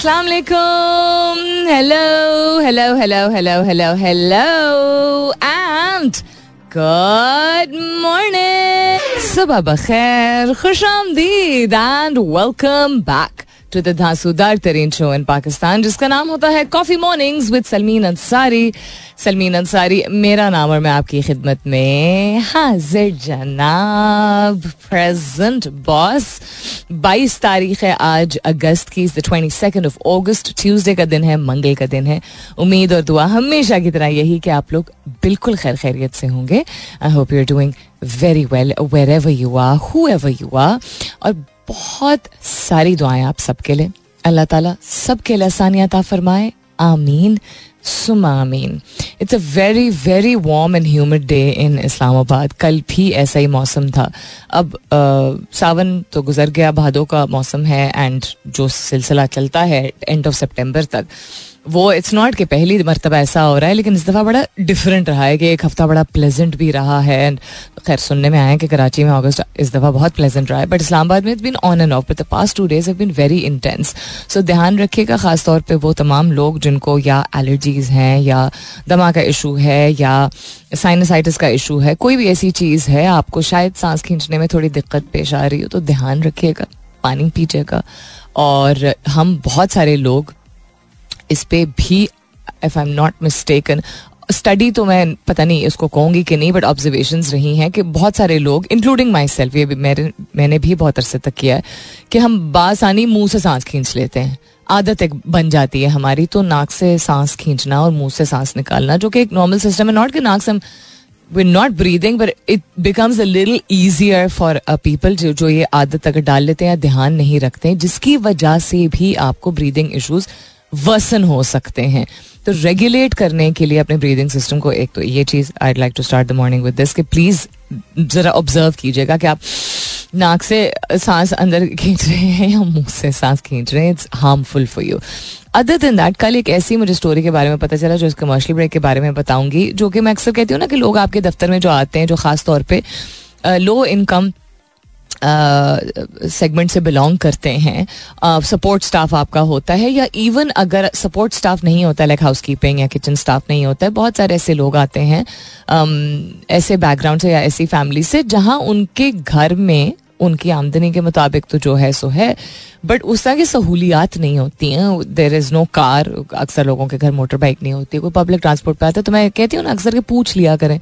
Assalamu alaikum. Hello, hello, hello, hello, hello, hello, and good morning. Subah bakhair, khush आमदीद and welcome back To the धांसूदार तरीन show in Pakistan जिसका नाम होता है coffee mornings with Salmeen Ansari Salmeen Ansari मेरा नाम और मैं आपकी खिदमत में हाजिर जनाब प्रेजेंट बॉस 22 तारीख है आज अगस्त की twenty second of August Tuesday का दिन है, मंगल का दिन है. उम्मीद और दुआ हमेशा की तरह यही कि आप लोग बिल्कुल खैर खैरियत से होंगे. I hope you are doing very well wherever you are whoever you are और बहुत सारी दुआएँ आप सबके लिए। अल्लाह ताला सबके लिए आसानियात फरमाए। आमीन। सुमा आमीन। It's a very very warm and humid day in Islamabad कल भी ऐसा ही मौसम था। अब आ, सावन तो गुजर गया भादों का मौसम है एंड जो सिलसिला चलता है एंड ऑफ़ सेप्टेम्बर तक। वो इट्स नॉट कि पहली मरतबा ऐसा हो रहा है, लेकिन इस दफ़ा बड़ा डिफरेंट रहा है कि एक हफ़्ता बड़ा प्लेजेंट भी रहा है। एंड खैर, सुनने में आया कि कराची में अगस्त इस दफ़ा बहुत प्लेजेंट रहा है बट इस्लामाबाद में it's been on and off but the past two days have been very intense so ध्यान रखिएगा, ख़ास तौर पर वो तमाम लोग जिनको या एलर्जीज हैं, या दमा का इशू है, या साइनसाइटिस का इशू है, कोई भी ऐसी चीज़ है, आपको शायद सांस खींचने में थोड़ी दिक्कत पेश आ रही हो तो ध्यान रखिएगा, पानी पीजिएगा। और हम बहुत सारे लोग इस पे भी if I am not mistaken study तो मैं पता नहीं इसको कहूँगी कि नहीं बट ऑब्जर्वेशन रही हैं कि बहुत सारे लोग इंक्लूडिंग माई सेल्फ ये मेरे, मैंने भी बहुत अरसे तक किया है कि हम बासानी मुँह से सांस खींच लेते हैं। आदत एक बन जाती है हमारी तो नाक से सांस खींचना और मुँह से सांस निकालना, जो कि एक नॉर्मल सिस्टम है। नॉट कि नाक से हम we not breathing but it becomes a little easier for a people जो जो ये आदत अगर डाल लेते हैं या ध्यान नहीं रखते हैं, जिसकी वजह से भी आपको ब्रीदिंग इश्यूज़ वर्सन हो सकते हैं। तो रेगुलेट करने के लिए अपने ब्रीदिंग सिस्टम को एक तो ये चीज़ I like to start the morning with this कि प्लीज़ ज़रा ऑब्ज़र्व कीजिएगा कि आप नाक से सांस अंदर खींच रहे हैं या मुँह से सांस खींच रहे हैं it's harmful for you other दिन दैट कल एक ऐसी मुझे स्टोरी के बारे में पता चला जो इस कमर्शियल ब्रेक के बारे में बताऊँगी, जो कि मैं अक्सर कहती हूँ ना कि लोग आपके दफ्तर में जो आते हैं, जो खास तौर पे लो इनकम सेगमेंट से बिलोंग करते हैं। सपोर्ट स्टाफ आपका होता है या इवन अगर सपोर्ट स्टाफ नहीं होता लाइक हाउस कीपिंग या किचन स्टाफ नहीं होता है, बहुत सारे ऐसे लोग आते हैं ऐसे बैकग्राउंड से या ऐसी फैमिली से जहाँ उनके घर में, उनकी आमदनी के मुताबिक तो जो है, सो है। बट उस तरह की सहूलियात नहीं होती हैं। देर इज़ नो कार अक्सर लोगों के घर मोटर बाइक नहीं होती, कोई पब्लिक ट्रांसपोर्ट पे आता है तो मैं कहती हूँ ना, अक्सर के पूछ लिया करें।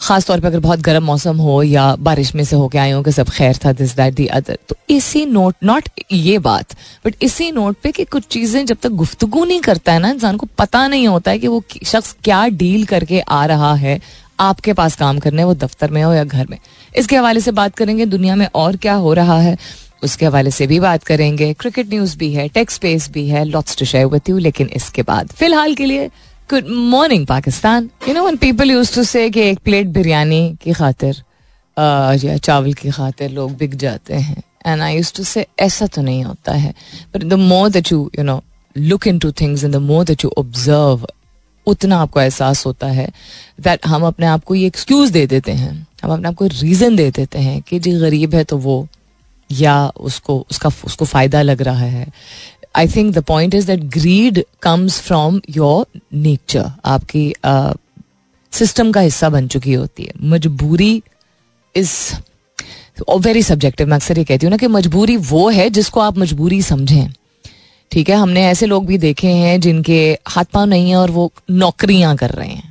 ख़ास तौर पे अगर बहुत गर्म मौसम हो या बारिश में से होके आए हो कि सब खैर था दिस दैट दी अदर तो इसी नोट नॉट ये बात बट इसी नोट पे कि कुछ चीज़ें जब तक गुफ्तगु नहीं करता है ना, इंसान को पता नहीं होता है कि वो शख्स क्या डील करके आ रहा है, आपके पास काम करने, वो दफ्तर में हो या घर में। इसके हवाले से बात करेंगे, दुनिया में और क्या हो रहा है, उसके हवाले से भी बात करेंगे क्रिकेट न्यूज़ भी है टेक्स स्पेस भी है lots to share with you लेकिन इसके बाद, फ़िलहाल के लिए good morning Pakistan you know one people use to say कि एक प्लेट बिरयानी की खातिर या चावल की खातिर लोग बिक जाते हैं। एंड आई यूज़ टू से ऐसा तो नहीं होता है। But the more that you you know look into things in the more that you observe उतना आपको एहसास होता है दैट हम अपने आप को ये एक्सक्यूज दे देते हैं। हम अपने आप को रीज़न दे देते हैं कि जी गरीब है तो वो, या उसको, उसका, उसको फ़ायदा लग रहा है। I think the point is that greed comes from your nature आपकी सिस्टम uh, का हिस्सा बन चुकी होती है। मजबूरी इज़ वेरी सब्जेक्टिव मैं अक्सर ये कहती हूँ ना कि मजबूरी वो है जिसको आप मजबूरी समझें। ठीक है? हमने ऐसे लोग भी देखे हैं जिनके हाथ पाँव नहीं है और वो नौकरियाँ कर रहे हैं।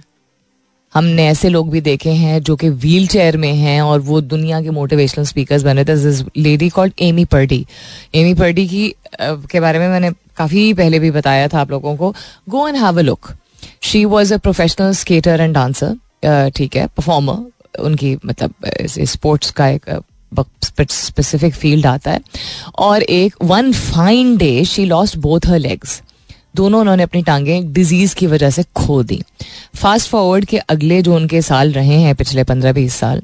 हमने ऐसे लोग भी देखे हैं जो कि व्हील चेयर में हैं और वो दुनिया के मोटिवेशनल स्पीकर्स बने थे। This lady called Amy Purdy Amy Purdy की के बारे में मैंने काफ़ी पहले भी बताया था आप लोगों को। Go and have a look she was a professional skater and dancer ठीक है परफॉर्मर उनकी मतलब स्पोर्ट्स का एक स्पेसिफिक फ़ील्ड आता है। और एक one fine day she lost both her legs दोनों उन्होंने अपनी टांगें डिज़ीज़ की वजह से खो दी। फास्ट फॉरवर्ड के अगले जो उनके साल रहे हैं, पिछले पंद्रह बीस साल,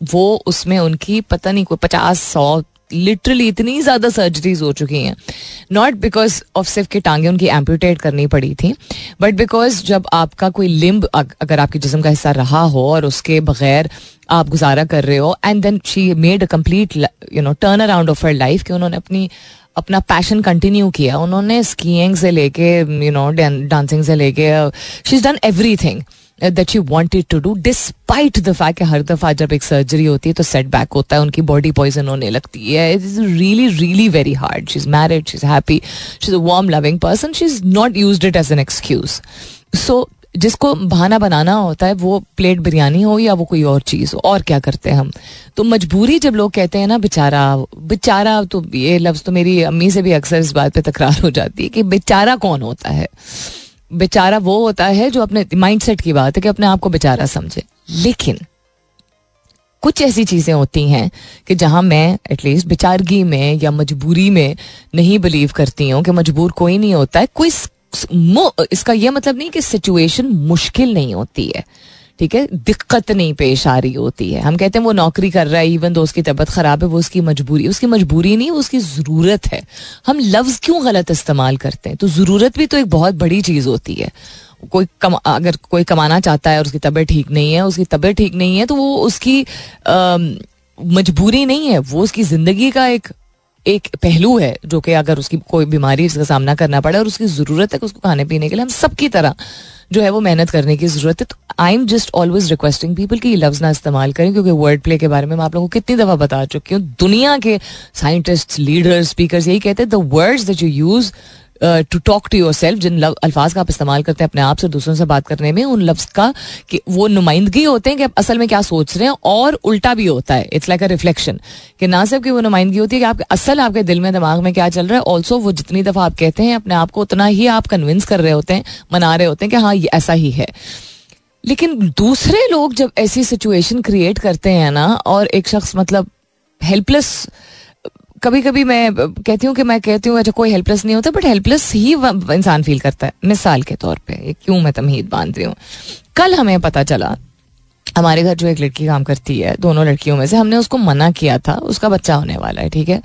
वो उसमें उनकी पता नहीं कोई पचास सौ लिटरली इतनी ज़्यादा सर्जरीज हो चुकी हैं। नॉट बिकॉज़ ऑफ़ सिर्फ़ की टांगे उनकी एम्प्यूटेट करनी पड़ी थी बट बिकॉज़ जब आपका कोई लिम्ब अगर आपके जिसम का हिस्सा रहा हो और उसके बगैर आप गुजारा कर रहे हो and then she made a complete you know turn around of her life कि उन्होंने अपनी अपना पैशन कंटिन्यू किया। उन्होंने स्कीइंग से लेके यू नो डांसिंग से लेके she is done everything that you wanted to do despite the fact कि हर दफ़ा जब एक सर्जरी होती है तो सेट बैक होता है, उनकी बॉडी पॉइजन होने लगती है। It is really really very hard she is married she is happy she is a warm loving person she is not use it as an excuse so जिसको बहाना बनाना होता है, वो प्लेट बिरयानी हो या वो कोई और चीज़ हो, और क्या करते हैं हम? तो मजबूरी जब लोग कहते हैं ना, बेचारा बेचारा तो ये लफ्ज़ तो मेरी अम्मी से भी अक्सर इस बात पे तकरार हो जाती है कि बेचारा कौन होता है? बेचारा वो होता है जो अपने माइंडसेट की बात है कि अपने आप को बेचारा समझे। लेकिन कुछ ऐसी चीज़ें होती हैं कि जहाँ मैं एटलीस्ट बेचारगी में या मजबूरी में नहीं बिलीव करती हूँ कि मजबूर कोई नहीं होता है। कोई इसका यह मतलब नहीं कि सिचुएशन मुश्किल नहीं होती है। ठीक है? दिक्कत नहीं पेश आ रही होती है। हम कहते हैं वो नौकरी कर रहा है इवन दो उसकी तबीयत खराब है, वो उसकी मजबूरी उसकी मजबूरी नहीं उसकी ज़रूरत है। हम लफ्ज़ क्यों गलत इस्तेमाल करते हैं? तो ज़रूरत भी तो एक बहुत बड़ी चीज़ होती है। कोई कम, अगर कोई कमाना चाहता है और उसकी तबीयत ठीक नहीं है, उसकी तबीयत ठीक नहीं है तो वो उसकी मजबूरी नहीं है। वो उसकी ज़िंदगी का एक एक पहलू है जो कि अगर उसकी कोई बीमारी उसका सामना करना पड़े और उसकी ज़रूरत है कि उसको खाने पीने के लिए, हम सबकी तरह जो है वो मेहनत करने की ज़रूरत है। तो I am just always requesting people की लफ्ज़ ना इस्तेमाल करें, क्योंकि वर्ड प्ले के बारे में मैं आप लोगों को कितनी दफ़ा बता चुकी हूँ। दुनिया के साइंटिस्ट लीडर्स स्पीकर यही कहते हैं the words that you use to talk to yourself जिन अल्फाज का आप इस्तेमाल करते हैं अपने आप से, दूसरों से बात करने में, उन लफ्ज का कि वो नुमाइंदगी होते हैं कि आप असल में क्या सोच रहे हैं, और उल्टा भी होता है। इट्स लाइक अ रिफ्लेक्शन कि ना सिर्फ़ की वो नुमाइंदगी होती है कि आपके असल आपके दिल में, दिमाग में क्या चल रहा है ऑल्सो वो जितनी दफ़ा आप कहते हैं, अपने आप को उतना ही आप कन्विंस कर रहे होते हैं, मना रहे होते हैं कि हाँ ये ऐसा ही है। लेकिन दूसरे लोग जब ऐसी सिचुएशन क्रिएट करते हैं ना, और एक शख्स मतलब हेल्पलेस कभी कभी मैं कहती हूँ कि मैं कहती हूँ अच्छा कोई हेल्पलेस नहीं होता बट हेल्पलेस ही इंसान फील करता है, मिसाल के तौर पर क्यों मैं तमहीद बाँध रही हूँ? कल हमें पता चला, हमारे घर जो एक लड़की काम करती है, दोनों लड़कियों में से, हमने उसको मना किया था, उसका बच्चा होने वाला है, ठीक है?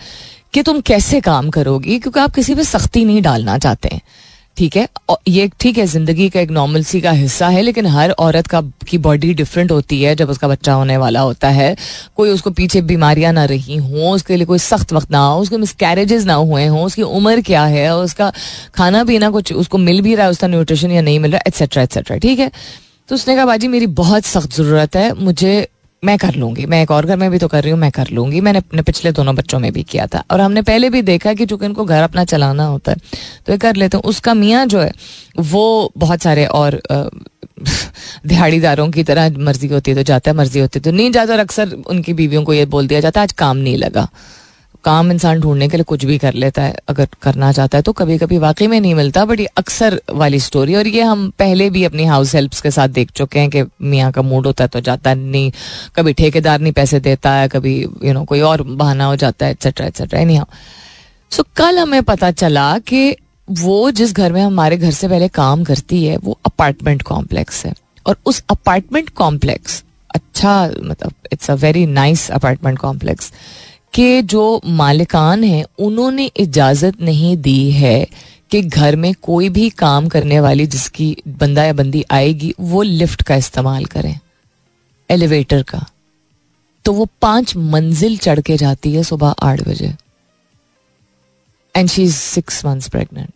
कि तुम कैसे काम करोगी? क्योंकि आप किसी पे सख्ती नहीं डालना चाहते। हैं ठीक है? ये ठीक है, ज़िंदगी का एक नॉर्मल सी का हिस्सा है, लेकिन हर औरत का की बॉडी डिफरेंट होती है जब उसका बच्चा होने वाला होता है। कोई उसको पीछे बीमारियाँ ना रही हों, उसके लिए कोई सख्त वक्त ना हो, उसके मिसकैरेजेस ना हुए हों, उसकी उम्र क्या है, उसका खाना पीना कुछ, उसको मिल भी रहा है, उसका न्यूट्रिशन या नहीं मिल रहा एट्सेट्रा एट्सेट्रा ठीक है? तो उसने कहा बाजी मेरी बहुत सख्त ज़रूरत है, मुझे मैं कर लूँगी। मैं एक और घर में भी तो कर रही हूँ, मैं कर लूँगी। मैंने अपने पिछले दोनों बच्चों में भी किया था। और हमने पहले भी देखा कि चूँकि इनको घर अपना चलाना होता है तो ये कर लेते हैं। उसका मियाँ जो है, वो बहुत सारे और दिहाड़ीदारों की तरह मर्ज़ी होती है तो जाता है, मर्ज़ी होती है। तो नहीं जाता और अक्सर उनकी बीवियों को ये बोल दिया जाता है, आज काम नहीं लगा। काम इंसान ढूँढने के लिए कुछ भी कर लेता है अगर करना चाहता है तो कभी कभी वाकई में नहीं मिलता बट ये अक्सर वाली स्टोरी और ये हम पहले भी अपनी हाउस हेल्प्स के साथ देख चुके हैं कि मियाँ का मूड होता है तो जाता नहीं कभी ठेकेदार नहीं पैसे देता है कभी यू you नो know, कोई और बहाना हो जाता है etcetera etcetera anyhow so कल हमें पता चला कि वो जिस घर में हमारे घर से पहले काम करती है वो अपार्टमेंट कॉम्प्लेक्स है और उस अपार्टमेंट कॉम्प्लेक्स अच्छा मतलब it's a very nice apartment complex के जो मालिकान हैं, उन्होंने इजाज़त नहीं दी है कि घर में कोई भी काम करने वाली जिसकी बंदा या बंदी आएगी, वो लिफ्ट का इस्तेमाल करें, एलिवेटर का। तो वो पाँच मंजिल चढ़ के जाती है सुबह आठ बजे। And she is six months pregnant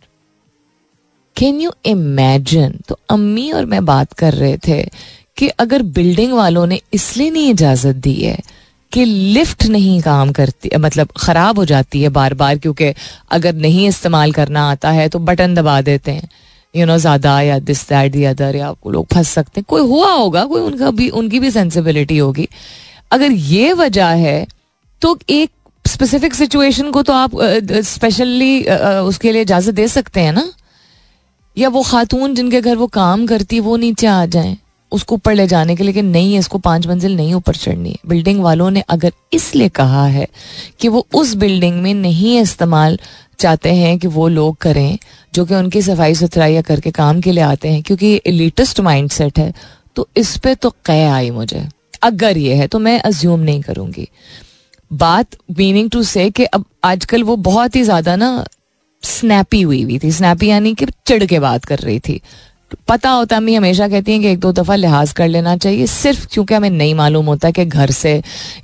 can you imagine तो अम्मी और मैं बात कर रहे थे कि अगर बिल्डिंग वालों ने इसलिए नहीं इजाज़त दी है कि लिफ्ट नहीं काम करती मतलब ख़राब हो जाती है बार बार क्योंकि अगर नहीं इस्तेमाल करना आता है तो बटन दबा देते हैं। यू नो ज़्यादा या दिस दैट दी अदर या लोग फंस सकते हैं। कोई हुआ होगा कोई उनका भी उनकी भी सेंसिबिलिटी होगी। अगर ये वजह है तो एक स्पेसिफिक सिचुएशन को तो आप स्पेशली uh, uh, उसके लिए इजाज़त दे सकते हैं ना? या वो खातून जिनके घर वो काम करती वो नीचे आ जाएँ? उसको ऊपर ले जाने के लिए नहीं है इसको पाँच मंजिल नहीं ऊपर चढ़नी है। बिल्डिंग वालों ने अगर इसलिए कहा है कि वो उस बिल्डिंग में नहीं इस्तेमाल चाहते हैं कि वो लोग करें, जो कि उनकी सफ़ाई सुथराई या करके काम के लिए आते हैं, क्योंकि लेटेस्ट माइंड सेट है तो इस पर तो कै आई मुझे। अगर ये है तो मैं अज्यूम नहीं करूँगी। बात मीनिंग टू से कि अब आजकल वो बहुत ही ज़्यादा ना स्नैपी हुई हुई थी। स्नैपी यानी कि चिड़ के बात कर रही थी। पता होता है, अम्मी हमेशा कहती हैं कि एक दो दफ़ा लिहाज कर लेना चाहिए, सिर्फ़ क्योंकि हमें नहीं मालूम होता कि घर से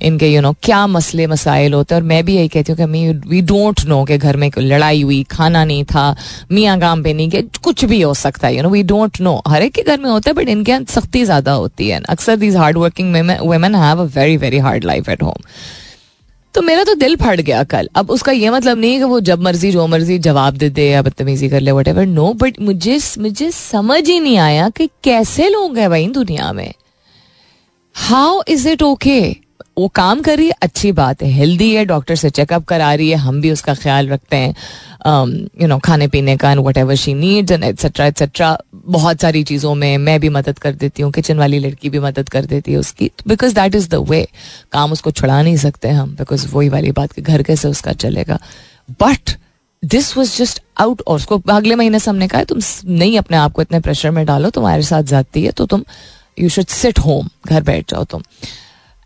इनके यू नो क्या मसले मसाइल होते हैं। और मैं भी यही कहती हूँ कि अम्मी वी डोंट नो कि घर में लड़ाई हुई, खाना नहीं था, मियाँ काम पे नहीं गए, कुछ भी हो सकता है you know we don't know हर एक के घर में होता है बट इनके यहाँ सख्ती ज़्यादा होती है। अक्सर these hard working women have a very very hard life at home तो मेरा तो दिल फट गया कल। अब उसका ये मतलब नहीं है कि वो जब मर्ज़ी, जो मर्ज़ी जवाब दे दे या बदतमीजी कर ले वट एवर नो बट मुझे मुझे समझ ही नहीं आया कि कैसे लोग हैं भाई दुनिया में। हाउ इज़ इट ओके वो काम कर रही है, अच्छी बात है हेल्दी है डॉक्टर से चेकअप करा रही है, हम भी उसका ख्याल रखते हैं यू नो खाने पीने का and whatever she needs and etcetera etcetera बहुत सारी चीज़ों में मैं भी मदद कर देती हूँ किचन वाली लड़की भी मदद कर देती है उसकी because that is the way काम उसको छुड़ा नहीं सकते हम बिकॉज़ वही वाली बात कि घर कैसे उसका चलेगा। But this was just out और उसको अगले महीने से हमने कहा, तुम नहीं, अपने आप को इतने प्रेशर में डालो, तुम्हारे साथ जाती है तो तुम यू शुड सिट होम घर बैठ जाओ तुम।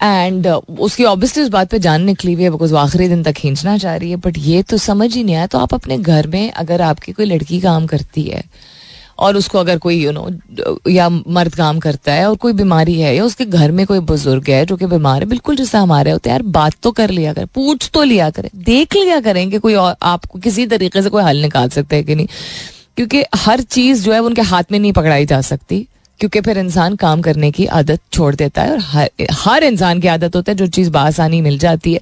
एंड uh, उसकी ऑब्वियसली उस बात पे जान निकली हुई है बिकॉज़ वो आखिरी दिन तक खींचना चाह रही है बट ये तो समझ ही नहीं आया। तो आप अपने घर में अगर आपकी कोई लड़की काम करती है और उसको अगर कोई यू नो या मर्द काम करता है और कोई बीमारी है या उसके घर में कोई बुज़ुर्ग है जो कि बीमार है बिल्कुल जैसे हमारे होते हैं यार बात तो कर लिया करें पूछ तो लिया करें देख लिया करें कि कोई और आपको किसी तरीके से कोई हल निकाल सकते हैं कि नहीं। क्योंकि हर चीज़ जो है उनके हाथ में नहीं पकड़ाई जा सकती। क्योंकि फिर इंसान काम करने की आदत छोड़ देता है और हर हर इंसान की आदत होता है, जो चीज़ बासानी मिल जाती है,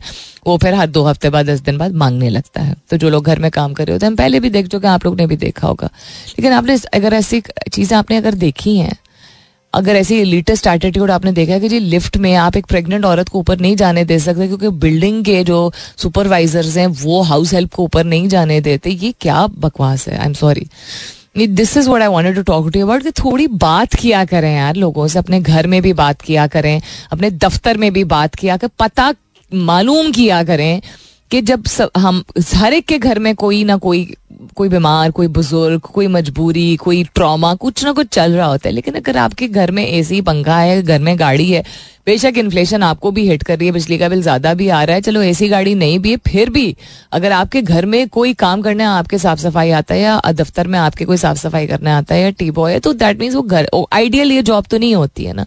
वो फिर हर दो हफ़्ते बाद, दस दिन बाद मांगने लगता है। तो जो लोग घर में काम कर रहे होते हैं, हम पहले भी देख चुके हैं, आप लोग ने भी देखा होगा। लेकिन आपने अगर ऐसी चीज़ें आपने अगर देखी हैं, अगर ऐसी लेटेस्ट एटीट्यूड आपने देखा है कि जी लिफ्ट में आप एक प्रेग्नेंट औरत को ऊपर नहीं जाने दे सकते, क्योंकि बिल्डिंग के जो सुपरवाइजर्स हैं, वो हाउस हेल्प को ऊपर नहीं जाने देते, ये क्या बकवास है? I am sorry this is what I want to talk to about कि थोड़ी बात किया करें यार लोगों से, अपने घर में भी बात किया करें, अपने दफ्तर में भी बात किया कर, पता मालूम किया करें कि जब सब हम हर एक के घर में कोई ना कोई कोई बीमार, कोई बुज़ुर्ग, कोई मजबूरी, कोई ट्रॉमा कुछ ना कुछ चल रहा होता है। लेकिन अगर आपके घर में एसी पंखा है, घर में गाड़ी है, बेशक इन्फ्लेशन आपको भी हिट कर रही है, बिजली का बिल ज़्यादा भी आ रहा है, चलो एसी गाड़ी नहीं भी है, फिर भी अगर आपके घर में कोई काम करने आपके साफ़ सफ़ाई आता है या दफ्तर में आपके कोई साफ़ सफ़ाई करने आता है या टी बॉय है तो दैट मीन्स वो घर आइडियल ये जॉब तो नहीं होती है ना।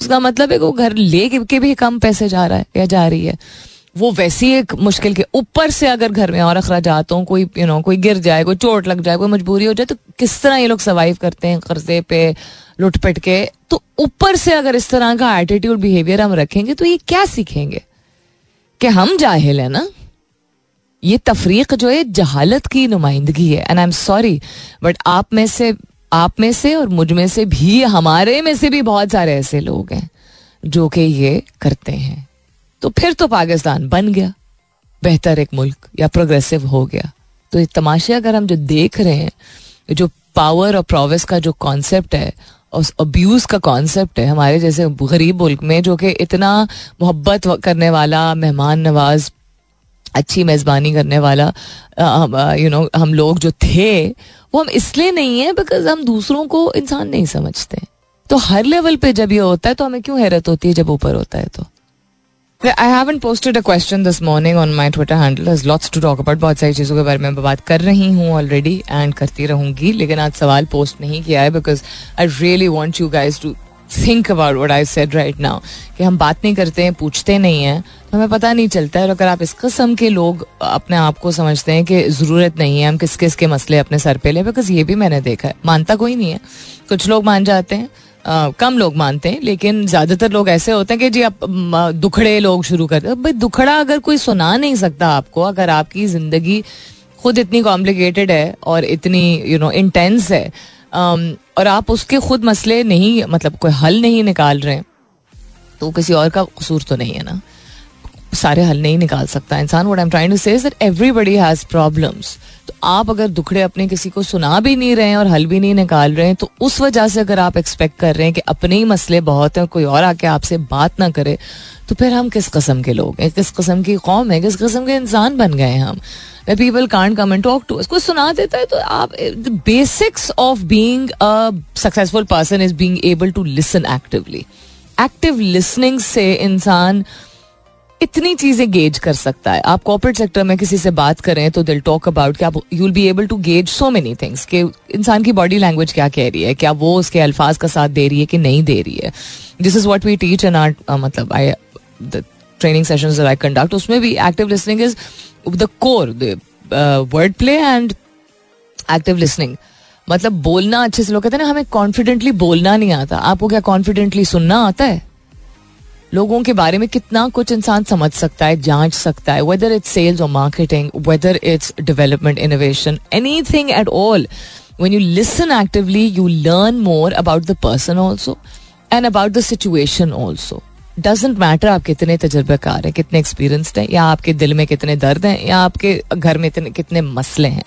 उसका मतलब है वो घर ले के भी कम पैसे जा रहा है, या जा रही है। वो वैसी एक मुश्किल के ऊपर से अगर घर में और अखराज हो कोई यू नो कोई गिर जाए, कोई चोट लग जाए, कोई मजबूरी हो जाए तो किस तरह ये लोग सर्वाइव करते हैं कर्जे पे, लुटपट के? तो ऊपर से अगर इस तरह का एटीट्यूड बिहेवियर हम रखेंगे तो ये क्या सीखेंगे? कि हम जाहिल है ना? ये तफरीक जो है, जहालत की नुमाइंदगी है। And I am sorry but आप में से, आप में से और मुझमें से भी, हमारे में से भी बहुत सारे ऐसे लोग हैं, जो कि ये करते हैं। तो फिर तो पाकिस्तान बन गया, बेहतर एक मुल्क या प्रोग्रेसिव हो गया। तो ये तमाशे अगर हम जो देख रहे हैं, जो पावर और प्रोवेस का जो कॉन्सेप्ट है, और अब्यूज का कॉन्सेप्ट है, हमारे जैसे गरीब मुल्क में जो कि इतना मोहब्बत करने वाला, मेहमान नवाज़, अच्छी मेज़बानी करने वाला यू नो हम लोग जो थे, वो हम इसलिए नहीं है बिकॉज़ हम दूसरों को इंसान नहीं समझते। तो हर लेवल पे जब ये होता है तो हमें क्यों हैरत होती है जब ऊपर होता है तो? I haven't posted a question this morning on my Twitter handle has lots to talk about बहुत सारी चीज़ों के बारे में बात कर रही हूँ ऑलरेडी एंड करती रहूँगी, लेकिन आज सवाल पोस्ट नहीं किया है because I really want you guys to think about what I said right now कि हम बात नहीं करते हैं, पूछते नहीं हैं तो हमें पता नहीं चलता है। और अगर आप इस कस्म के लोग अपने आप को समझते हैं कि ज़रूरत नहीं है, हम किस किस के मसले अपने सर पे ले बिकॉज़ ये भी मैंने देखा है। मानता कोई नहीं है। कुछ लोग मान जाते हैं कम लोग मानते हैं, लेकिन ज़्यादातर लोग ऐसे होते हैं कि जी आप दुखड़े लोग शुरू करते हैं भाई दुखड़ा अगर कोई सुना नहीं सकता आपको, अगर आपकी ज़िंदगी खुद इतनी कॉम्प्लिकेटेड है और इतनी यू नो इंटेंस है और आप उसके खुद मसले नहीं मतलब कोई हल नहीं निकाल रहे तो किसी और का कसूर तो नहीं है ना। सारे हल नहीं निकाल सकता। इंसान I am trying to say that everybody has problems तो आप अगर दुखड़े अपने किसी को सुना भी नहीं रहे हैं और हल भी नहीं निकाल रहे हैं तो उस वजह से अगर आप एक्सपेक्ट कर रहे हैं कि अपने ही मसले बहुत हैं, कोई और आके आपसे बात ना करे तो फिर हम किस कस्म के लोग हैं? किस कस्म की कौम है? किस कस्म के इंसान बन गए हैं हम? People can't come and talk to उसको सुना देता है तो आप the basics of being successful person is being able to listen actively active listening से इंसान इतनी चीज़ें गेज कर सकता है। आप कॉर्पोरेट सेक्टर में किसी से बात करें तो दिल टॉक अबाउट कि आप you will be able to gauge so many things कि इंसान की बॉडी लैंग्वेज क्या कह रही है, क्या वो उसके अल्फाज का साथ दे रही है कि नहीं दे रही है। This is what we teach an art मतलब I training sessions I conduct उसमें भी active listening is the core word play and active listening मतलब बोलना अच्छे से, लोग कहते हैं ना, हमें कॉन्फिडेंटली बोलना नहीं आता। आपको क्या कॉन्फिडेंटली सुनना आता है? लोगों के बारे में कितना कुछ इंसान समझ सकता है, जाँच सकता है वेदर इट्स सेल्स और marketing whether it's development innovation anything at all when you listen actively you learn more about the person also and about the situation also doesn't matter आप कितने तजर्बेकार हैं, कितने एक्सपीरियंसड हैं, या आपके दिल में कितने दर्द हैं, या आपके घर में इतने, कितने मसले हैं।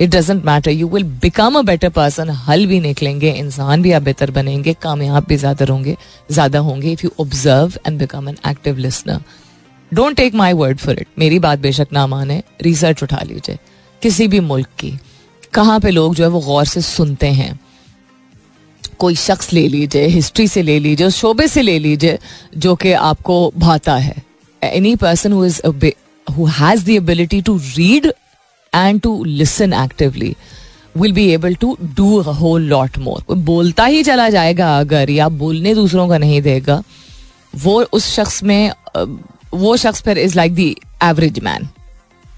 It doesn't matter you will become a better person हल भी निकलेंगे, इंसान भी आप बेहतर बनेंगे, कामयाब भी ज़्यादा होंगे ज़्यादा होंगे if you observe and become an active listener don't take my word for it मेरी बात बेशक ना माने. रिसर्च उठा लीजिए. किसी भी मुल्क की, कहाँ पे लोग जो है वो गौर से सुनते हैं? कोई शख्स ले लीजिए हिस्ट्री से ले लीजिए उस शोबे से ले लीजिए, जो कि आपको भाता है. Any person who is who has the ability to read and to listen actively will be able to do whole lot more बोलता ही चला जाएगा अगर, या बोलने दूसरों का नहीं देगा, वो उस शख्स में वो शख्स फिर is like the average man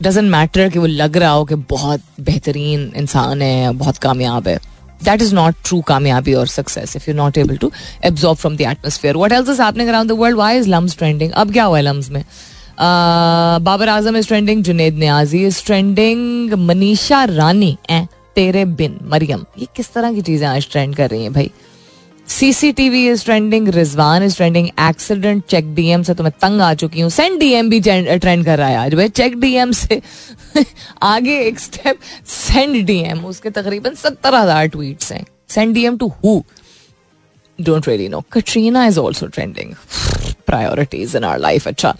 doesn't matter कि वो लग रहा हो कि बहुत बेहतरीन इंसान है, बहुत कामयाब है. दैट इज़ नॉट ट्रू कामयाबी और success if you not able to absorb from the atmosphere what else is around the world why is LUMS trending अब क्या हुआ है लम्स में? Babar Azam is trending Junaid Niazi is trending Manisha Rani ए तेरे बिन मरियम। ये किस तरह की चीज़ें आज ट्रेंड कर रही हैं भाई? CCTV is trending Rizwan is trending accident check DM से तो मैं तंग आ चुकी हूँ। सेंड डीएम भी ट्रेंड कर रहा है आज। भाई चेक डीएम से आगे एक स्टेप सेंड डीएम उसके तकरीबन सत्तर हज़ार ट्वीट हैं। Send DM to who don't really know Katrina is also trending priorities in our life अच्छा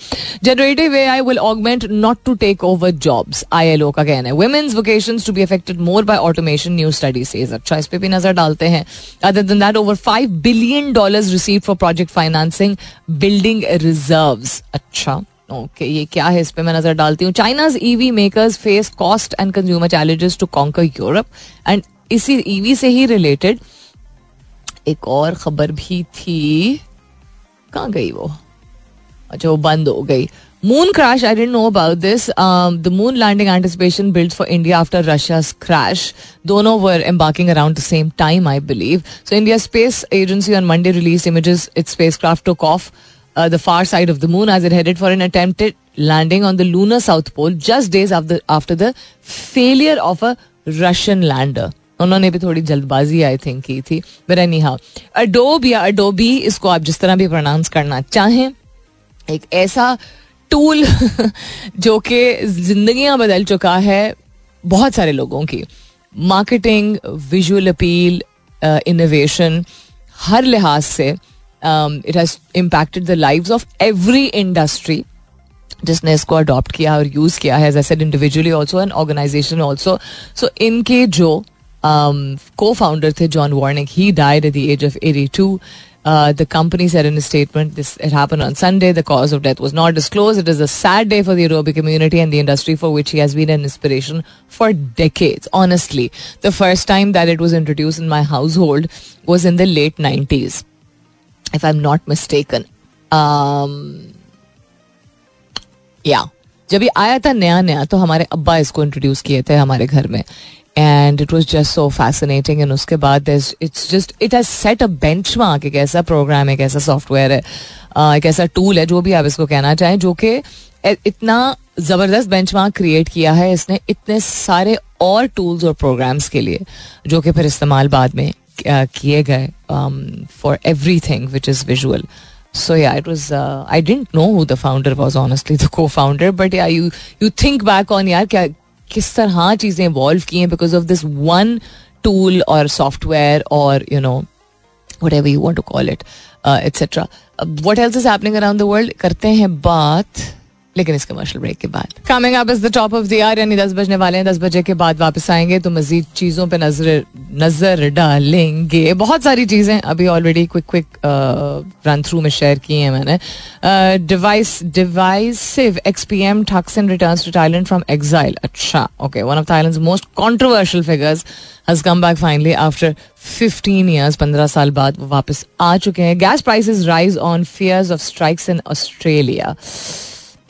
generative A I will augment not to take over jobs I L O का कहना है women's vocation to be affected more by automation new study से अच्छा इस पर भी नज़र डालते हैं other than that over five billion dollar receive for project financing building reserve अच्छा ओके ये क्या है इस पर मैं नज़र डालती हूँ China's EV makers face cost and consumer challenges to conquer Europe and इसी ईवी से ही रिलेटेड एक और खबर भी थी कहाँ गई वो अच्छा वो बंद हो गई moon crash I don't know about this the moon landing anticipation build for India after Russia crash दोनों were embarking around the same time I believe so India space agency on Monday release images its spacecraft took off the far side of the moon as it headed for an attempted landing on the lunar south pole just days after, after the failure of a Russian lander. उन्होंने भी थोड़ी जल्दबाजी आई think की थी। But any Adobe या Adobe इसको आप जिस तरह भी प्रोनाउंस करना चाहें, एक ऐसा टूल जो कि जिंदगियाँ बदल चुका है बहुत सारे लोगों की। मार्केटिंग विजुअल अपील इनोवेशन हर लिहाज से it has impacted the lives of every industry जिसने इसको अडॉप्ट किया और यूज़ किया है as I said individually also and organization also so इनके जो um, co-founder थे John Warnick. He died at the age of 82. Uh, the company said in a statement, this it happened on Sunday. The cause of death was not disclosed. It is a sad day for the aerobic community and the industry for which he has been an inspiration for decades. Honestly, the first time that it was introduced in my household was in the late 90s, if I'm not mistaken. Um, yeah. जब ये आया था नया नया तो हमारे अब्बा इसको इंट्रोड्यूस किए थे हमारे घर में and it was just so fascinating and उसके बाद it's just it has set a benchmark एक ऐसा प्रोग्राम है एक ऐसा सॉफ्टवेयर है एक ऐसा टूल है जो भी आप इसको कहना चाहें जो कि इतना ज़बरदस्त बेंच मार्क क्रिएट किया है इसने इतने सारे और टूल्स और प्रोग्राम्स के लिए जो कि फिर इस्तेमाल बाद में किए गए for everything which is visual So yeah, it was. Uh, I didn't know who the founder was, honestly, the co-founder. But yeah, you you think back on क्या किस तरह चीज़ें इवॉल्व की हैं because of this one tool और software और you know whatever you want to call it etcetera what else is happening around the world करते हैं बात लेकिन इस कमर्शियल ब्रेक के बाद। Coming up is the top of the year यानी दस बजने वाले हैं। दस बजे के बाद वापस आएँगे तो मजीद चीज़ों पे नज़र नज़र डालेंगे। बहुत सारी चीज़ें अभी already quick quick run through में शेयर की हैं मैंने। Device divisive X P M return to Thailand from exile अच्छा okay one of Thailand most controversial figures has come back finally after 15 years 15 साल बाद वो वापस आ चुके हैं। Gas prices rise on fears of strikes in Australia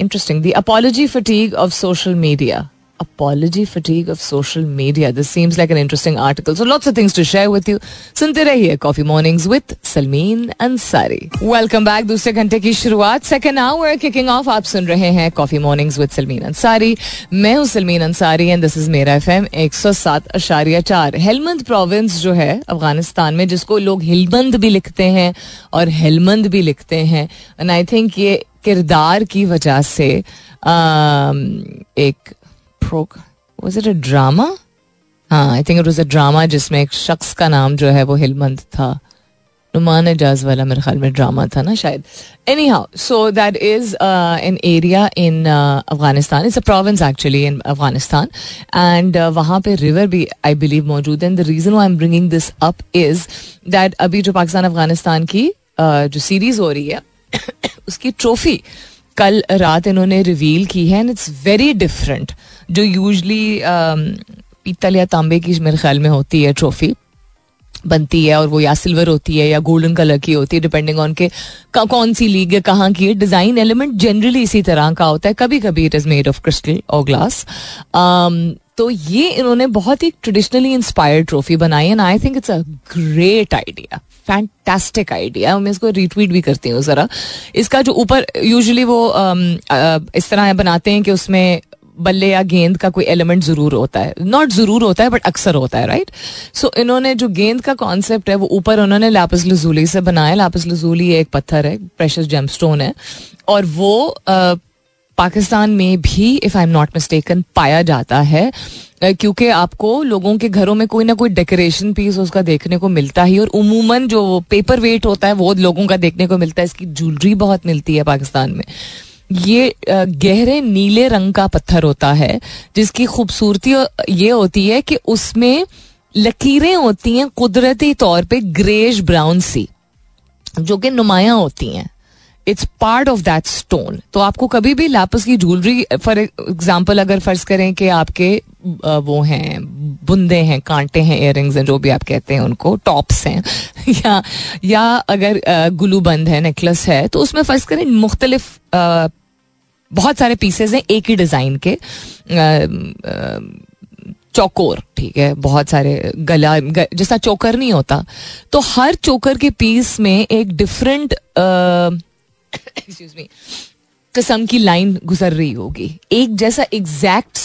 Interesting. The apology fatigue of social media. Apology fatigue of social media. This seems like an interesting article. So, lots of things to share with you. सुनते रहिए coffee mornings with Salmeen Ansari welcome back दूसरे घंटे की शुरुआत second hour kicking of आप सुन रहे हैं coffee mornings with Salmeen Ansari मैं हूँ Salmeen Ansari and this is मेरा एफ़ एम एक सौ सात अशारिया चार हेलमंद प्रोविंस जो है अफ़गानिस्तान में जिसको लोग हिलमंद भी लिखते हैं और हेलमंद भी लिखते हैं एंड आई थिंक ये किरदार की वजह से एक वॉज़ इट अ ड्रामा हाँ I think it was a drama जिसमें एक शख्स का नाम जो है वो हिलमंद था। नुमान एजाज वाला मेरे ख्याल में ड्रामा था ना शायद। Anyhow so that is an area in Afghanistan it's a province actually in Afghanistan and वहाँ पे रिवर भी आई बिलीव मौजूद है। The reason I am bringing this up is that अभी जो पाकिस्तान अफ़गानिस्तान की uh, जो सीरीज़ हो रही है उसकी ट्रॉफी कल रात इन्होंने रिवील की है एंड इट्स वेरी डिफरेंट जो यूजली um, पीतल या तांबे की मेरे ख्याल में होती है ट्रॉफी बनती है और वो या सिल्वर होती है या गोल्डन कलर की होती है डिपेंडिंग ऑन के कौन सी लीग है कहाँ की है। डिज़ाइन एलिमेंट जनरली इसी तरह का होता है। कभी कभी it is made of crystal और ग्लास तो ये इन्होंने बहुत ही ट्रेडिशनली इंस्पायर्ड ट्रॉफी बनाई and I think it's a great idea fantastic idea मैं इसको रिट्वीट भी करती हूँ ज़रा। इसका जो ऊपर यूजुअली वो इस तरह बनाते हैं कि उसमें बल्ले या गेंद का कोई एलिमेंट ज़रूर होता है। नॉट ज़रूर होता है बट अक्सर होता है राइट सो so, इन्होंने जो गेंद का कॉन्सेप्ट है वो ऊपर उन्होंने लापस लजूली से बनाया। लापस लजूली एक पत्थर है प्रेशर जेमस्टोन है। और वो आ, पाकिस्तान में भी if I am not mistaken पाया जाता है क्योंकि आपको लोगों के घरों में कोई ना कोई डेकोरेशन पीस उसका देखने को मिलता ही, और उमूमन जो पेपर वेट होता है, वो लोगों का देखने को मिलता है। इसकी ज्वेलरी बहुत मिलती है पाकिस्तान में। ये गहरे नीले रंग का पत्थर होता है, जिसकी खूबसूरती ये होती है कि उसमें लकीरें होती हैं कुदरती तौर पे ग्रेश ब्राउन सी, जो कि नुमाया होती हैं। It's part of that stone तो आपको कभी भी लापस की ज्वेलरी फॉर एग्ज़ाम्पल अगर फ़र्ज़ करें कि आपके वो हैं बुंदे हैं कांटे हैं इयर हैं जो भी आप कहते हैं उनको टॉप्स हैं या या अगर गुलू बंद है नेकलेस है तो उसमें फ़र्ज़ करें मुख्तलिफ़ बहुत सारे पीसेज हैं एक ही डिज़ाइन के चौकोर ठीक है बहुत सारे गला ग, जैसा चोकर नहीं होता। तो हर चोकर के पीस में एक डिफरेंट एक्सक्यूज मी किस्म की लाइन गुजर रही होगी। एक जैसा एग्जैक्ट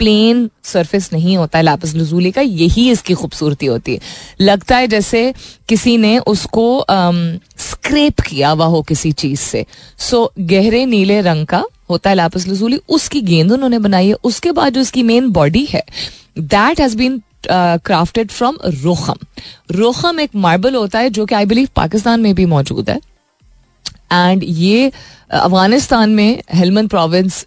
प्लेन सरफेस नहीं होता है लापस लजूली का, यही इसकी खूबसूरती होती है। लगता है जैसे किसी ने उसको स्क्रेप किया हुआ हो किसी चीज़ से। सो गहरे नीले रंग का होता है लापस लजूली उसकी गेंद उन्होंने बनाई है, उसके बाद जो उसकी मेन बॉडी है that has been crafted from रोखम रोखम एक मार्बल होता है जो कि आई बिलीव पाकिस्तान में भी मौजूद है। एंड ये अफ़गानिस्तान में हेलमंद प्रोविंस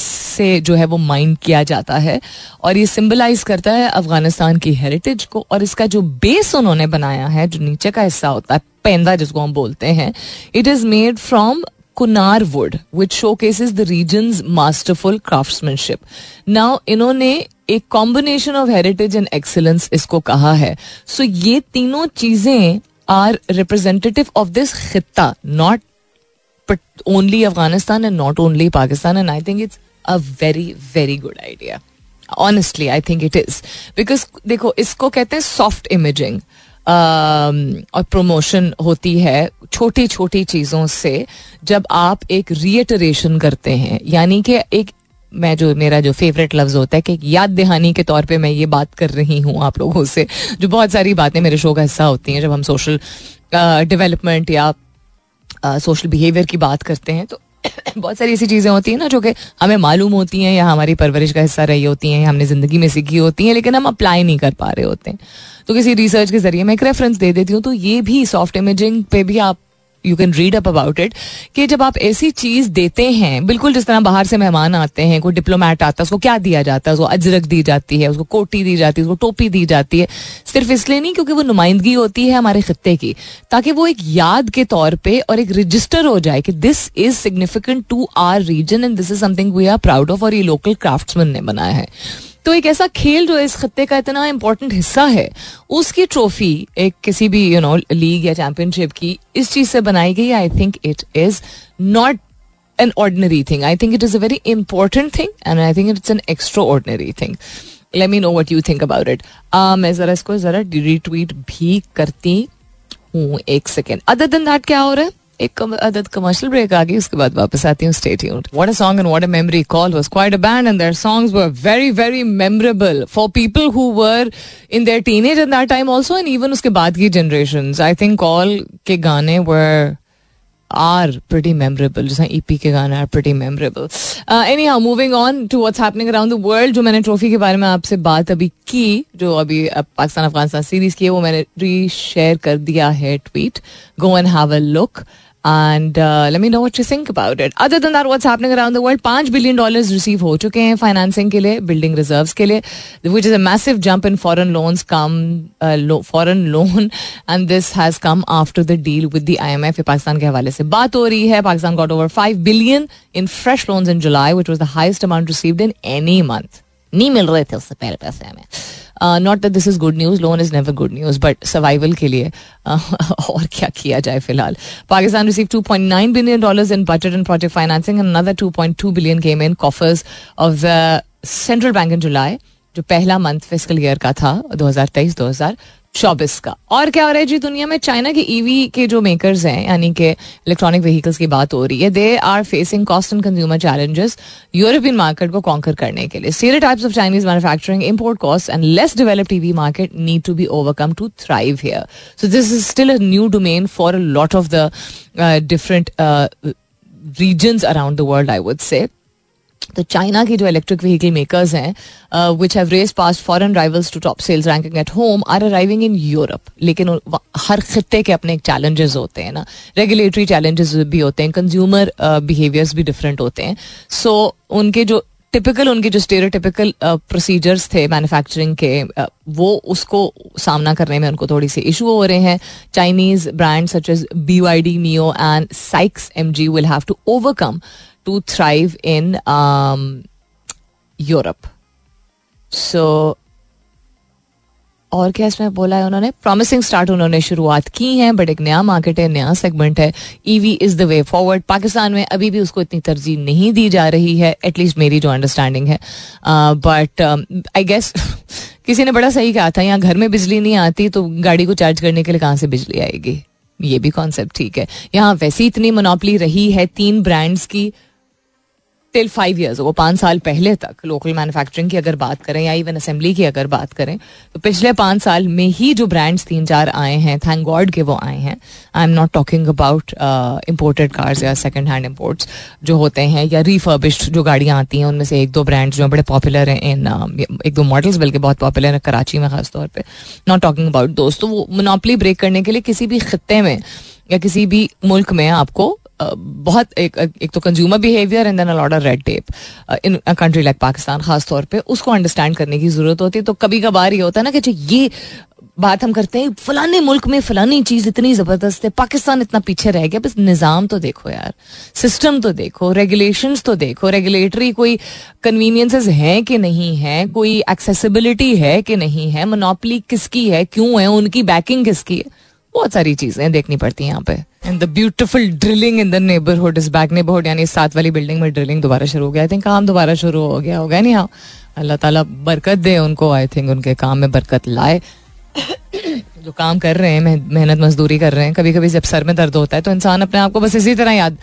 से जो है वो माइंड किया जाता है और ये सिंबलाइज करता है अफ़गानिस्तान की हेरिटेज को और इसका जो बेस उन्होंने बनाया है, जो नीचे का हिस्सा होता है, पेंदा जिसको हम बोलते हैं it is made from Kunar wood which showcases the region masterful craftsmanship now इन्होंने एक combination of heritage and excellence इसको कहा है। सो so, ये तीनों चीज़ें are representative of this खिता not but only Afghanistan and not only Pakistan. And I think it's a very, very good idea. Honestly, I think it is. Because देखो इसको कहते हैं सॉफ्ट इमेजिंग और promotion होती है छोटी छोटी चीज़ों से जब आप एक रिएटरेशन करते हैं यानी कि एक मैं जो मेरा जो फेवरेट लफ्ज होता है कि याद दहानी के तौर पे मैं ये बात कर रही हूँ आप लोगों से जो बहुत सारी बातें मेरे शो का हिस्सा होती हैं जब हम सोशल डेवलपमेंट या सोशल बिहेवियर की बात करते हैं तो बहुत सारी ऐसी चीज़ें होती हैं ना, जो कि हमें मालूम होती हैं या हमारी परवरिश का हिस्सा रही होती हैं हमने ज़िंदगी में सीखी होती हैं, लेकिन हम अप्लाई नहीं कर पा रहे होते हैं। तो किसी रिसर्च के ज़रिए मैं एक रेफरेंस दे देती हूँ तो ये भी सॉफ्ट इमेजिंग पे भी आप you can read up about it कि जब आप ऐसी चीज़ देते हैं, बिल्कुल जिस तरह बाहर से मेहमान आते हैं, कोई डिप्लोमेट आता है, उसको क्या दिया जाता है? उसको अजरक दी जाती है, उसको कोटी दी जाती है, उसको टोपी दी जाती है। सिर्फ़ इसलिए नहीं, क्योंकि वो नुमाइंदगी होती है हमारे खत्ते की, ताकि वो एक याद के तौर पर और एक रजिस्टर हो जाए कि this is significant to our region and this is something we are proud of और ये लोकल क्राफ्ट्समैन ने बनाया है। तो एक ऐसा खेल जो इस खत्ते का इतना इंपॉर्टेंट हिस्सा है, उसकी ट्रॉफी एक किसी भी यू नो लीग या चैंपियनशिप की इस चीज़ से बनाई गई I think it is not an ordinary thing I think it is a very important thing and I think it's an extraordinary thing let me know what you think about it मैं जरा इसको जरा retweet भी करती हूँ एक second other दिन that क्या हो रहा है? एक अदद कमर्शियल ब्रेक आ गई, उसके बाद वापस आती हूँ stay tuned what a song and what a memory Call was quite a band and their songs were very very memorable for people who were in their teenage at that time also and even उसके बाद की generations I think Call के गाने were are pretty memorable जैसा EP के गाने are pretty memorable anyhow moving on to what's happening around the world जो मैंने ट्रॉफी के बारे में आपसे बात अभी की, जो अभी पाकिस्तान अफ़गानिस्तान सीरीज़ की है, वो मैंने री शेयर कर दिया है tweet go and have a look and let me know what you think about it other than that what's happening around the world पाँच बिलियन डॉलर्स रिसीव हो चुके हैं फाइनेंसिंग के लिए बिल्डिंग रिजर्व्स के लिए which is a massive jump in foreign loans come foreign loan and this has come after the deal with the IMF Pakistan के हवाले से बात हो रही है Pakistan got over five billion in fresh loans in July which was the highest amount received in any month नहीं मिल रहे थे उससे पहले पैसे हमें not that this is good news loan is never good news but survival के लिए और क्या किया जाए फ़िलहाल? Pakistan receive 2.9 billion dollars in budget and project financing and another 2.2 billion came in coffers of the central bank in July जो पहला month physical year का था 2023-2024 चौबीस का। और क्या हो रहा है जी दुनिया में चाइना के ईवी e के जो मेकर्स हैं यानी कि इलेक्ट्रॉनिक व्हीकल्स की बात हो रही है they are facing cost and consumer challenges European market को कॉन्कर करने के लिए। Serious types of Chinese manufacturing import cost and less developed EV market need to be overcome to thrive here so this is still a new domain for a lot of the different regions around the world, I would say. तो China की जो electric vehicle makers हैं which have race past foreign rivals to top sales ranking at home are arriving in Europe लेकिन हर खत्ते के अपने challenges होते हैं ना रेगुलेटरी चैलेंजेस भी होते हैं कंज्यूमर बिहेवियर्स भी डिफरेंट होते हैं सो so, उनके जो टिपिकल उनके जो स्टेरियोटिपिकल प्रोसीजर्स थे मैन्युफैक्चरिंग के वो उसको सामना करने में उनको थोड़ी सी इशू हो रहे हैं Chinese brand such as B Y D Nio and Sikes M G will have to overcome thrive in um, Europe. So और क्या इसमें बोला है उन्होंने? प्रॉमिसिंग स्टार्ट उन्होंने शुरुआत की है बट एक नया मार्केट है नया सेगमेंट है। EV is the way forward Pakistan में अभी भी उसको इतनी तरजीह नहीं दी जा रही है एटलीस्ट मेरी जो अंडरस्टैंडिंग है। बट आई गेस किसी ने बड़ा सही कहा था यहाँ घर में बिजली नहीं आती तो गाड़ी को चार्ज करने के लिए कहाँ से बिजली आएगी? ये भी कॉन्सेप्ट ठीक है। यहाँ वैसी इतनी मोनोपली रही है तीन ब्रांड्स की टिल फाइव ईयर्स वो पाँच साल पहले तक लोकल मैन्युफैक्चरिंग की अगर बात करें या इवन असेंबली की अगर बात करें तो पिछले पाँच साल में ही जो ब्रांड्स तीन चार आए हैं थैंक गॉड के वो आए हैं। I am not talking about imported cars या सेकेंड हैंड इम्पोर्ट्स जो होते हैं या रिफर्बिश्ड जो गाड़ियाँ आती हैं उनमें से एक दो ब्रांड्स जो बड़े पॉपुलर हैं इन uh, एक दो मॉडल्स बल्कि बहुत पॉपुलर है कराची में खासतौर पर नॉट टॉकिंग अबाउट दोस्त वो मोनोपली ब्रेक करने के लिए किसी भी खत्े में या किसी भी मुल्क में आपको बहुत एक एक तो consumer behaviour and then a lot red tape in a country like Pakistan खास तौर पे उसको अंडरस्टैंड करने की ज़रूरत होती है। तो कभी कभार ये होता है ना कि अच्छा, ये बात हम करते हैं फलाने मुल्क में फलानी चीज़ इतनी ज़बरदस्त है पाकिस्तान इतना पीछे रह गया बस निज़ाम तो देखो यार सिस्टम तो देखो रेगुलेशन तो देखो रेगुलेटरी कोई कन्वीनियंसेस हैं कि नहीं है कोई एक्सेसिबिलिटी है कि नहीं है मोनोपली किसकी है क्यों है उनकी बैकिंग किसकी है? बहुत सारी चीज़ें देखनी पड़ती हैं यहाँ पे। And the beautiful drilling in the neighbourhood is back neighbourhood यानी सात वाली बिल्डिंग में ड्रिलिंग दोबारा शुरू हो गया। आई थिंक काम दोबारा शुरू हो गया, होगा नहीं हाँ अल्लाह ताला बरकत दे उनको आई थिंक उनके काम में बरकत लाए। जो काम कर रहे हैं मेहनत मजदूरी कर रहे हैं कभी कभी जब सर में दर्द होता है तो इंसान अपने आप को बस इसी तरह याद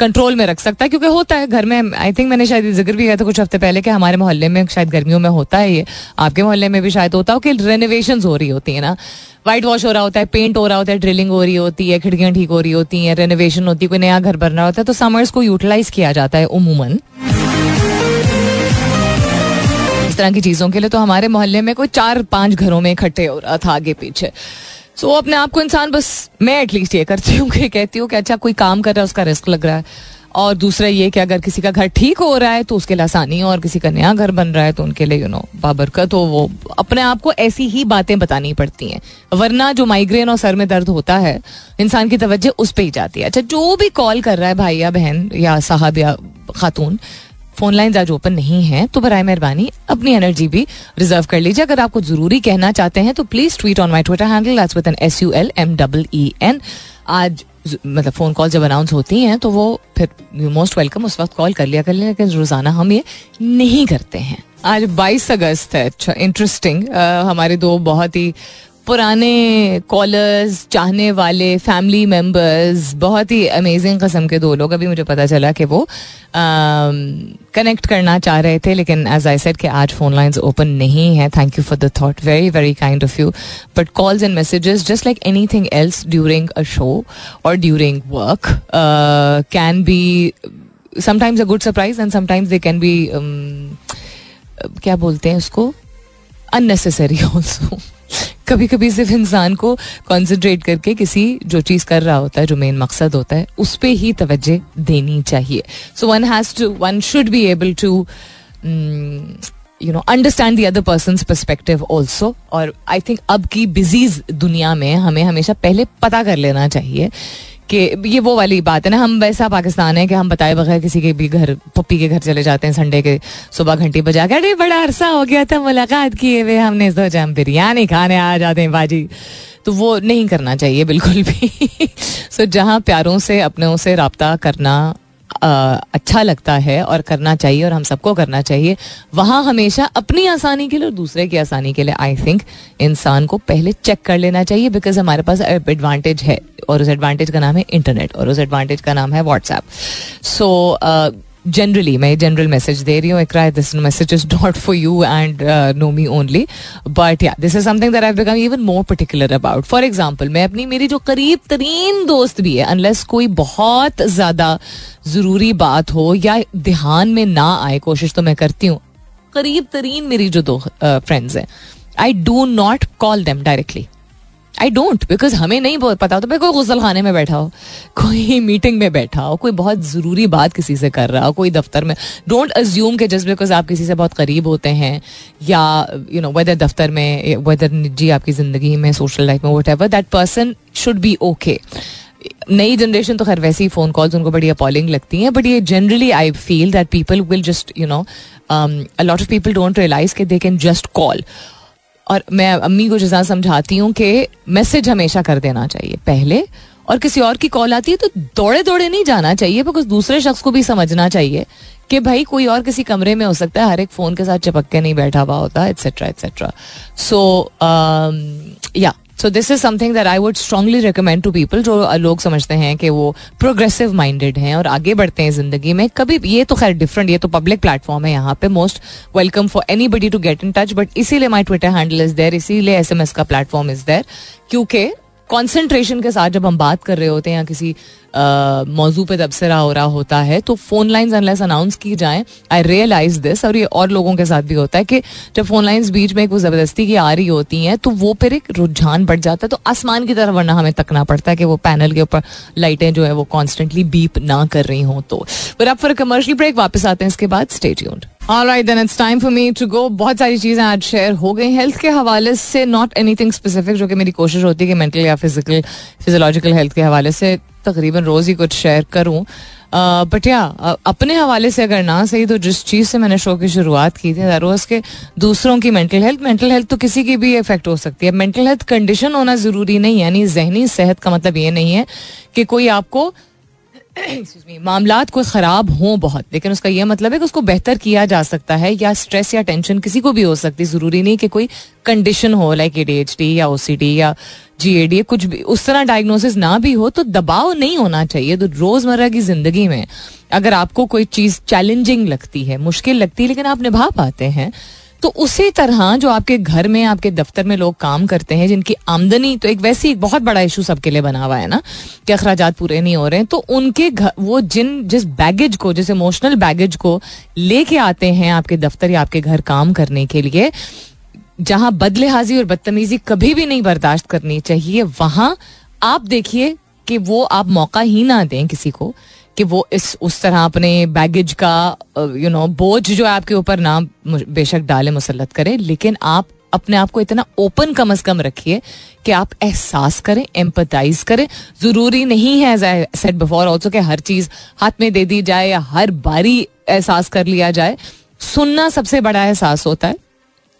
कंट्रोल में रख सकता है, क्योंकि होता है, घर में आई थिंक मैंने शायद ज़िक्र भी किया था कुछ हफ़्ते पहले कि हमारे मोहल्ले में शायद गर्मियों में होता है ये। आपके मोहल्ले में भी शायद होता हो कि रेनोवेशन हो रही होती है ना। वाइट वॉश हो रहा होता है पेंट हो रहा होता है ड्रिलिंग हो रही होती है, खिड़कियाँ ठीक हो रही होती हैं रेनोवेशन होती है, कोई नया घर बन रहा होता है तो समर्स को यूटिलाइज किया जाता है उमूमन। इस तरह की चीज़ों के लिए तो हमारे मोहल्ले में कोई चार पाँच घरों में इकट्ठे हो रहा था आगे पीछे सो so, अपने आप को इंसान बस मैं एटलीस्ट ये करती हूँ कि कहती हूँ कि अच्छा कोई काम कर रहा है उसका रिस्क लग रहा है। और दूसरा ये कि अगर किसी का घर ठीक हो रहा है तो उसके लिए आसानी है और किसी का नया घर बन रहा है तो उनके लिए यू नो बाबरकत हो वो अपने आप को ऐसी ही बातें बतानी पड़ती हैं। वरना जो माइग्रेन और सर में दर्द होता है इंसान की तवज्जो उस पर ही जाती है। अच्छा जो भी कॉल कर रहा है भाई या बहन या साहब या खातून फ़ोन लाइन आज ओपन नहीं है तो बर मेहरबानी, अपनी एनर्जी भी रिज़र्व कर लीजिए। अगर आपको ज़रूरी कहना चाहते हैं तो please tweet on my Twitter handle with N S U L M double E N आज मतलब फ़ोन कॉल जब अनाउंस होती हैं तो वो फिर यू मोस्ट वेलकम उस वक्त कॉल कर लिया कर लिया लेकिन रोज़ाना हम ये नहीं करते हैं। आज 22 अगस्त है अच्छा इंटरेस्टिंग हमारे दो बहुत ही पुराने कॉलर्स चाहने वाले फैमिली मेंबर्स बहुत ही अमेजिंग कस्म के दो लोग। अभी मुझे पता चला कि वो कनेक्ट करना चाह रहे थे, लेकिन एज आई सेड कि आज फ़ोन लाइंस ओपन नहीं है। Thank you for the thought very very kind of you but calls and messages just like anything else during a show और during work can be sometimes a good surprise and sometimes they can be क्या बोलते हैं उसको? Unnecessary also कभी कभी सिर्फ़ इंसान को कॉन्सेंट्रेट करके किसी जो चीज़ कर रहा होता है, जो मेन मकसद होता है, उस पर ही तोज्जह देनी चाहिए। So one has to one should be able to you know understand the other person perspective also और आई थिंक अब की बिजीज दुनिया में हमें हमेशा पहले पता कर लेना चाहिए कि ये वो वाली बात है ना हम वैसा पाकिस्तान है कि हम बताए बगैर किसी के भी घर पप्पी के घर चले जाते हैं संडे के सुबह घंटी बजा के। अरे बड़ा अरसा हो गया था मुलाकात किए हुए हमने सोचा हम बिरयानी खाने आ जाते हैं बाजी। तो वो नहीं करना चाहिए बिल्कुल भी। सो so, जहाँ प्यारों से अपनों से रबता करना अच्छा लगता है और करना चाहिए और हम सबको करना चाहिए। वहाँ हमेशा अपनी आसानी के लिए और दूसरे की आसानी के लिए आई थिंक इंसान को पहले चेक कर लेना चाहिए बिकॉज़ हमारे पास एडवांटेज है और उस एडवांटेज का नाम है इंटरनेट और उस एडवांटेज का नाम है व्हाट्सएप सो जनरली मैं जनरल मैसेज दे रही हूँ Iqra this message is not for you and no me only but yeah this is something that I become even more particular about for example मैं अपनी, मेरी जो करीब तरीन दोस्त भी है अनलेस कोई बहुत ज़्यादा ज़रूरी बात हो या ध्यान में ना आए, कोशिश तो मैं करती हूँ करीब तरीन मेरी जो दो फ्रेंड्स हैं I do not call them directly I don't because हमें नहीं पता होता, भाई कोई गुसल खाने में बैठा हो, कोई मीटिंग में बैठा हो, कोई बहुत ज़रूरी बात किसी से कर रहा हो, कोई दफ्तर में डोंट अज्यूम के जस्ट बिकॉज़ आप किसी से बहुत करीब होते हैं, या यू नो वेदर दफ्तर में वेदर निजी आपकी ज़िंदगी में सोशल लाइफ में whatever that person should be okay नई जनरेशन तो खैर वैसे ही फ़ोन कॉल्स उनको बड़ी अपॉलिंग लगती हैं बट ये generally I feel that people will just you know lot of people don't realise के दे कैन जस्ट कॉल और मैं अम्मी को जैसा समझाती हूँ कि मैसेज हमेशा कर देना चाहिए, पहले। और किसी और की कॉल आती है तो दौड़े दौड़े नहीं जाना चाहिए, बिकॉज़ दूसरे शख्स को भी समझना चाहिए कि भाई कोई और किसी कमरे में हो सकता है, हर एक फ़ोन के साथ चिपक के नहीं बैठा हुआ होता etcetera etcetera so yeah so this is something that I would strongly recommend to people जो लोग समझते हैं कि वो प्रोग्रेसिव माइंडेड हैं और आगे बढ़ते हैं ज़िंदगी में। कभी, ये तो खैर डिफरेंट ये तो पब्लिक प्लेटफॉर्म है यहाँ पे। Most welcome for anybody to get in touch but इसीलिए my Twitter handle is there इसीलिए एस एम एस का प्लेटफॉर्म इज़ देर क्योंकि कॉन्सेंट्रेशन के साथ जब हम बात कर रहे होते हैं या किसी मौजू पे तबसरा हो रहा होता है तो फ़ोन लाइंस अनलेस अनाउंस की जाए आई रियलाइज़ दिस और ये और लोगों के साथ भी होता है कि जब फ़ोन लाइंस बीच में एक ज़बरदस्ती की आ रही होती हैं तो वो फिर एक रुझान बढ़ जाता है तो आसमान की तरफ़ वरना हमें तकना पड़ता है कि वो पैनल के ऊपर लाइटें जो है वो कॉन्स्टेंटली बीप ना कर रही हों तो। फिर आप फिर कमर्शियल ब्रेक वापस आते हैं इसके बाद stay tuned alright then it's time for me to go बहुत सारी चीज़ें आज शेयर हो गई हेल्थ के हवाले से नॉट एनीथिंग स्पेसिफिक जो कि मेरी कोशिश होती है कि मेंटल या फ़िज़िकल फिजोलॉजिकल हेल्थ के हवाले से तकरीबन रोज ही कुछ शेयर करूँ। बट या अपने हवाले से अगर ना सही तो जिस चीज़ से मैंने शो की शुरुआत की थी रोज के दूसरों की मेंटल हेल्थ मेंटल हेल्थ तो किसी की भी इफ़ेक्ट हो सकती है। मेंटल हेल्थ कंडीशन होना ज़रूरी नहीं यानी जहनी सेहत का मतलब ये नहीं है कि कोई आपको मामला कोई ख़राब हों बहुत, लेकिन उसका यह मतलब है कि उसको बेहतर किया जा सकता है, या स्ट्रेस या टेंशन किसी को भी हो सकती है ज़रूरी नहीं कि कोई कंडीशन हो लाइक एडीएचडी या ओसीडी या जी कुछ भी, उस तरह डायग्नोसिस ना भी हो तो दबाव नहीं होना चाहिए तो रोज़मर्रा की ज़िंदगी में अगर आपको कोई चीज़ चैलेंजिंग लगती है, मुश्किल लगती है, लेकिन आप निभा पाते हैं तो उसी तरह जो आपके घर में, आपके दफ्तर में लोग काम करते हैं, जिनकी आमदनी तो एक वैसे बहुत बड़ा इशू सबके लिए बना हुआ है ना, कि अखराज पूरे नहीं हो रहे हैं तो उनके घर वो जिन, जिस बैगेज को, जिस इमोशनल बैगेज को लेके आते हैं आपके दफ्तर या आपके घर काम करने के लिए, जहाँ बदलिहाजी और बदतमीजी कभी भी नहीं बर्दाश्त करनी चाहिए, वहाँ आप देखिए कि वो आप मौका ही ना दें किसी को कि वो इस, उस तरह अपने बैगेज का यू नो बोझ जो है आपके ऊपर ना बेशक डाले, मुसलत करें, लेकिन आप अपने आप को इतना ओपन कम अज कम रखिए कि आप एहसास करें एम्पथाइज करें। ज़रूरी नहीं है as I said before also कि हर चीज़ हाथ में दे दी जाए या हर बारी एहसास कर लिया जाए। सुनना सबसे बड़ा एहसास होता है।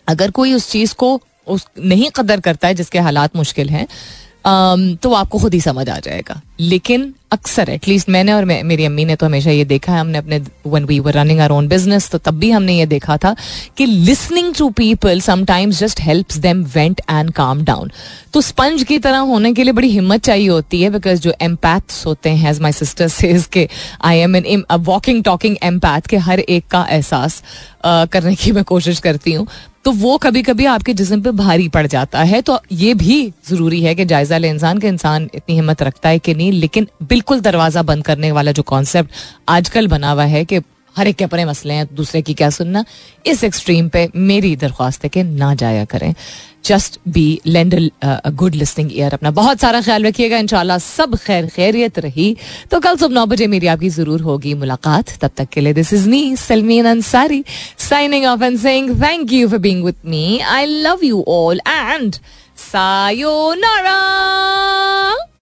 अगर कोई उस चीज़ को उस, नहीं कदर करता है, जिसके हालात मुश्किल हैं तो आपको खुद ही समझ आ जाएगा। लेकिन अक्सर एटलीस्ट मैंने और मैं, मेरी अम्मी ने तो हमेशा ये देखा है हमने अपने when we were running our own business तो तब भी हमने ये देखा था कि listening to people sometimes just helps them vent and calm down तो स्पंज की तरह होने के लिए बड़ी हिम्मत चाहिए होती है बिकॉज़ जो एम्पैथ्स होते हैं एज माई सिस्टर सेज के I am an walking talking empath के हर एक का एहसास uh, करने की मैं कोशिश करती हूँ तो वो कभी कभी आपके जिसम पे भारी पड़ जाता है। तो ये भी ज़रूरी है कि जायजा ले इंसान के इंसान इतनी हिम्मत रखता है कि नहीं लेकिन बिल्कुल दरवाज़ा बंद करने वाला जो कॉन्सेप्ट आजकल बना हुआ है कि हर एक के अपने मसले हैं, दूसरे की क्या सुनना। इस एक्सट्रीम पे मेरी दरख्वास्त है कि ना जाया करें। Just be lend good listening ear अपना। बहुत सारा ख्याल रखिएगा, इंशाल्लाह सब खैर खैरियत रही। तो कल सुबह नौ बजे मेरी आपकी ज़रूर होगी मुलाकात। तब तक के लिए this is me Salmeen Ansari signing off and saying thank you for being with me I love you all and sayonara